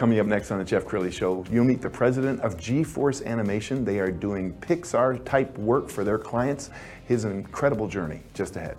Coming up next on the Jeff Crilley Show, you'll meet the president of gForce Animation. They are doing Pixar type work for their clients. His incredible journey just ahead.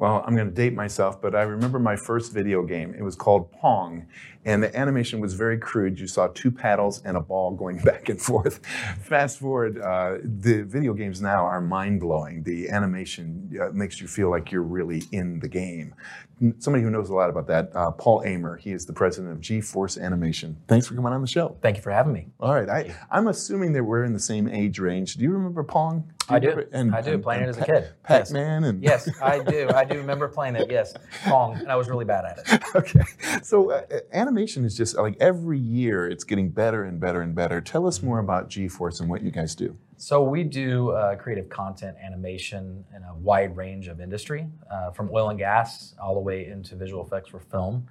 Well, I'm going to date myself, but I remember my first video game. It was called Pong, and the animation was very crude. You saw two paddles and a ball going back and forth. Fast forward, uh, the video games now are mind blowing. The animation uh, makes you feel like you're really in the game. Somebody who knows a lot about that, uh, Paul Ehmer. He is the president of gForce Animation. Thanks for coming on the show. Thank you for having me. All right, I, I'm assuming that we're in the same age range. Do you remember Pong? Do I you do. remember- I do. Playing it as a kid. Pac-Man and Yes, I do. I do remember playing it. Yes, Pong, and I was really bad at it. okay. So uh, animation is just like every year it's getting better and better and better. Tell us more about gForce and what you guys do. So we do uh, creative content animation in a wide range of industry, uh, from oil and gas all the way into visual effects for film,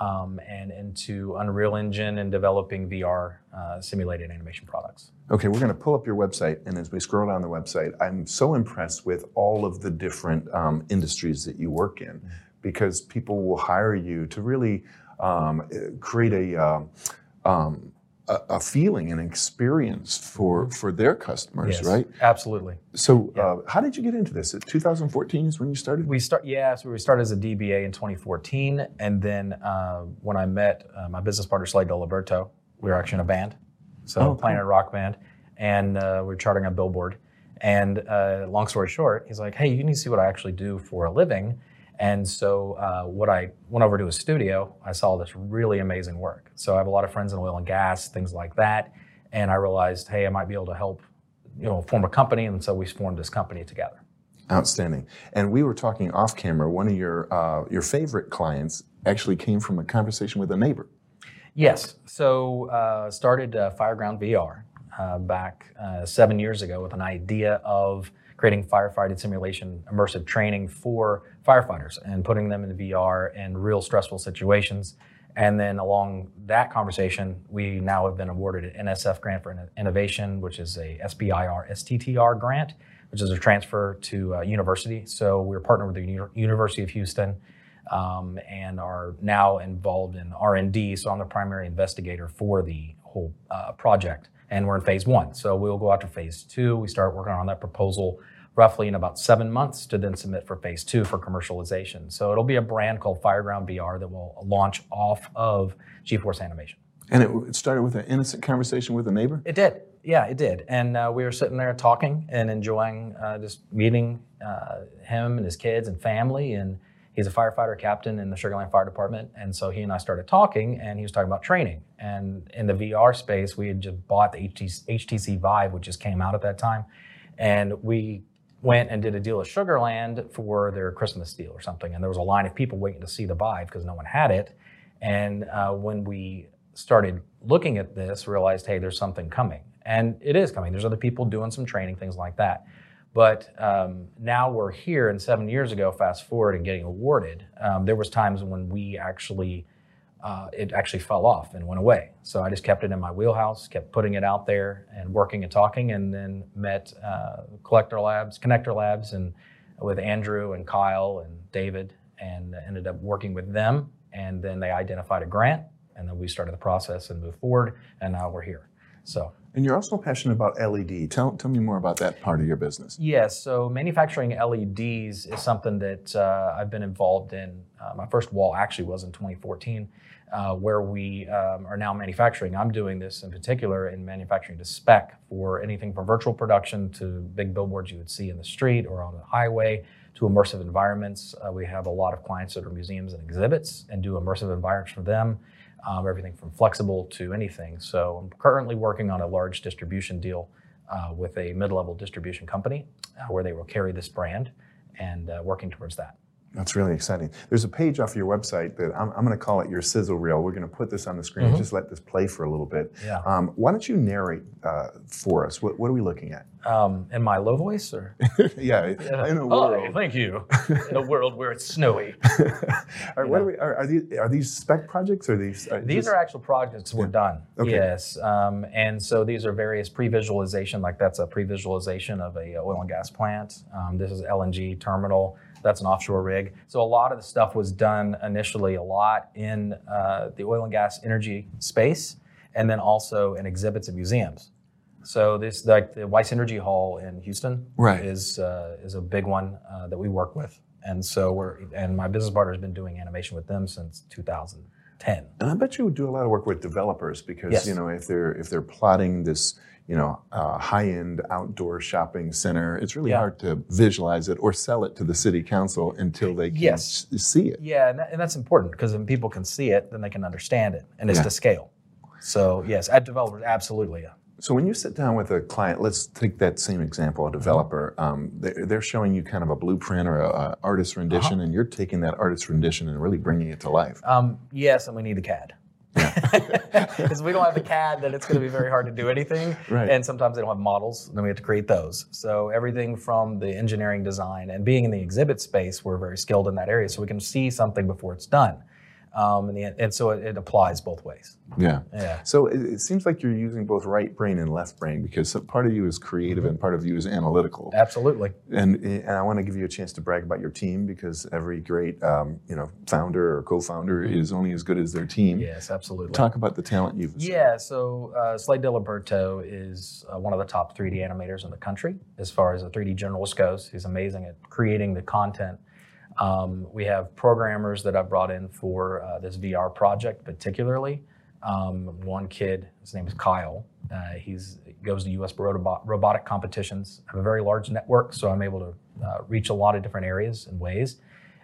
um, and into Unreal Engine and developing VR uh, simulated animation products. Okay, we're going to pull up your website, and as we scroll down the website, I'm so impressed with all of the different um, industries that you work in, because people will hire you to really um, uh, create a, um, um, a a feeling and experience for for their customers, Yes, right? Absolutely. So, uh, how did you get into this? 2014 is when you started. We start, yeah. So we started as a DBA in 2014, and then uh, when I met uh, my business partner Slade Diliberto, we were actually in a band, so Oh, playing cool. a rock band, and uh, we were charting a billboard. And uh, long story short, he's like, "Hey, you need to see what I actually do for a living." And so, uh, what I went over to his studio, I saw this really amazing work. So I have a lot of friends in oil and gas, things like that, and I realized, hey, I might be able to help, you know, form a company. And so we formed this company together. Outstanding. And we were talking off camera. One of your uh, your favorite clients actually came from a conversation with a neighbor. Yes. So uh, started uh, Fireground VR uh, back uh, seven years ago with an idea of creating firefighting simulation immersive training for firefighters and putting them in VR in real stressful situations. And then along that conversation, we now have been awarded an NSF grant for innovation, which is a SBIR STTR grant, which is a transfer to uh, university. So we're partnered with the Uni- University of Houston um, and are now involved in R&D. So I'm the primary investigator for the whole uh, project, and we're in phase one. So we'll go out to phase two. We start working on that proposal roughly in about seven months to then submit for phase two for commercialization. So it'll be a brand called Fireground VR that will launch off of gForce Animation. And it, it started with an innocent conversation with a neighbor. It did. Yeah, it did. And uh, we were sitting there talking and enjoying uh, just meeting uh, him and his kids and family. And he's a firefighter captain in the Sugar Land Fire Department. And so he and I started talking, and he was talking about training. And in the VR space, we had just bought the HTC, HTC Vive, which just came out at that time. And we went and did a deal at Sugar Land for their Christmas deal or something. And there was a line of people waiting to see the Vive because no one had it. And uh, when we started looking at this, realized, hey, there's something coming. And it is coming. There's other people doing some training, things like that. But um, now we're here, and seven years ago, fast forward and getting awarded, um, there was times when we actually, uh, it actually fell off and went away. So I just kept it in my wheelhouse, kept putting it out there and working and talking, and then met uh, Collector Labs, Connector Labs, and with Andrew and Kyle and David, and ended up working with them. And then they identified a grant, and then we started the process and moved forward, and now we're here. So And you're also passionate about LED. Tell, tell me more about that part of your business. Yes, so manufacturing LEDs is something that uh, I've been involved in. Uh, my first wall actually was in 2014. uh, where we um, are now manufacturing. I'm doing this in particular in manufacturing to spec for anything from virtual production to big billboards you would see in the street or on the highway to immersive environments. Uh, we have a lot of clients that are museums and exhibits and do immersive environments for them. Um, everything from flexible to anything. So I'm currently working on a large distribution deal uh, with a mid-level distribution company uh, where they will carry this brand and uh, working towards that. That's really exciting. There's a page off your website that I'm, I'm going to call it your sizzle reel. We're going to put this on the screen and just let this play for a little bit. Yeah. Um, why don't you narrate uh, for us? What, what are we looking at? Um, in my low voice, or yeah, in a world. Oh, thank you. In a world where it's snowy. Right, what are, we, are, are, these, are these spec projects or these? Uh, These just- are actual projects we're done. Okay. Yes, um, and so these are various pre-visualization. Like that's a pre-visualization of a oil and gas plant. Um, this is LNG terminal. That's an offshore rig. So a lot of the stuff was done initially a lot in uh, the oil and gas energy space, and then also in exhibits and museums. So this like the Wiess Energy Hall in Houston Right. is uh, is a big one uh, that we work with, and so we're and my business partner has been doing animation with them since 2010. And I bet you would do a lot of work with developers because Yes. you know if they're if they're plotting this you know uh, high end outdoor shopping center, it's really Yeah. hard to visualize it or sell it to the city council until they can Yes. see it. Yeah, and, that, and that's important because when people can see it, then they can understand it, and it's Yeah. to scale. So yes, at developers, absolutely. Yeah. So when you sit down with a client, let's take that same example, a developer. Um, they're, they're showing you kind of a blueprint or an a artist rendition, Uh-huh. and you're taking that artist rendition and really bringing it to life. Um, yes, and we need a CAD. Because we don't have the CAD, then it's going to be very hard to do anything. Right. And sometimes they don't have models, then we have to create those. So everything from the engineering design and being in the exhibit space, we're very skilled in that area, so we can see something before it's done. Um, and, the, and so it, it applies both ways. Yeah. Yeah. So it, it seems like you're using both right brain and left brain because part of you is creative and part of you is analytical. Absolutely. And, and I want to give you a chance to brag about your team because every great um, you know founder or co-founder is only as good as their team. Yes, absolutely. Talk about the talent you've. Yeah, so uh, Slade Diliberto is uh, one of the top 3D animators in the country as far as a 3D generalist goes. He's amazing at creating the content. Um, we have programmers that I've brought in for uh, this VR project, particularly. Um, one kid, his name is Kyle. Uh, he's goes to U.S. robot, robotic competitions. I have a very large network, so I'm able to uh, reach a lot of different areas and ways.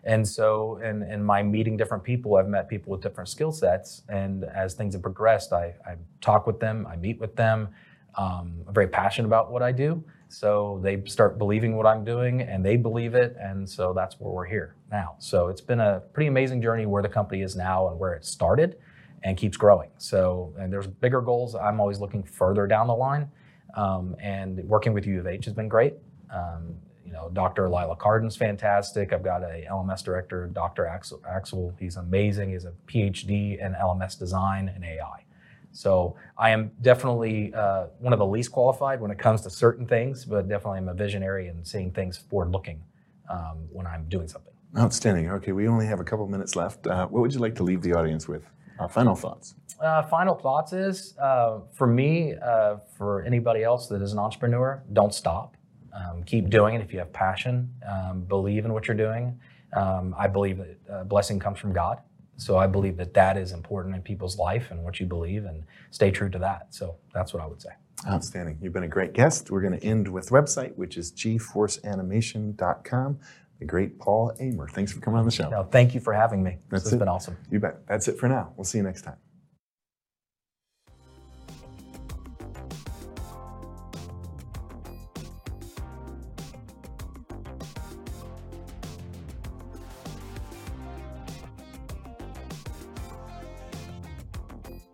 And so, in, in my meeting different people, I've met people with different skill sets. And as things have progressed, I, I talk with them, I meet with them. Um, I'm very passionate about what I do. So they start believing what I'm doing and they believe it. And so that's where we're here now. So it's been a pretty amazing journey where the company is now and where it started and keeps growing. So, and there's bigger goals. I'm always looking further down the line. Um, and working with U of H has been great. Um, you know, Dr. Lila Carden's fantastic. I've got a LMS director, Dr. Axel. Axel. He's amazing. He's a PhD in LMS design and AI. So I am definitely uh, one of the least qualified when it comes to certain things, but definitely I'm a visionary and seeing things forward looking um, when I'm doing something. Outstanding. Okay, we only have a couple minutes left. Uh, what would you like to leave the audience with? Our final thoughts. Uh, final thoughts is uh, for me, uh, for anybody else that is an entrepreneur, don't stop. Um, keep doing it if you have passion. Um, believe in what you're doing. Um, I believe that uh, blessing comes from God. So I believe that that is important in people's life and what you believe, and stay true to that. So that's what I would say. Outstanding. You've been a great guest. We're going to end with website, which is gforceanimation.com. The great Paul Ehmer. Thanks for coming on the show. No, thank you for having me. That's this has it. been awesome. You bet. That's it for now. We'll see you next time.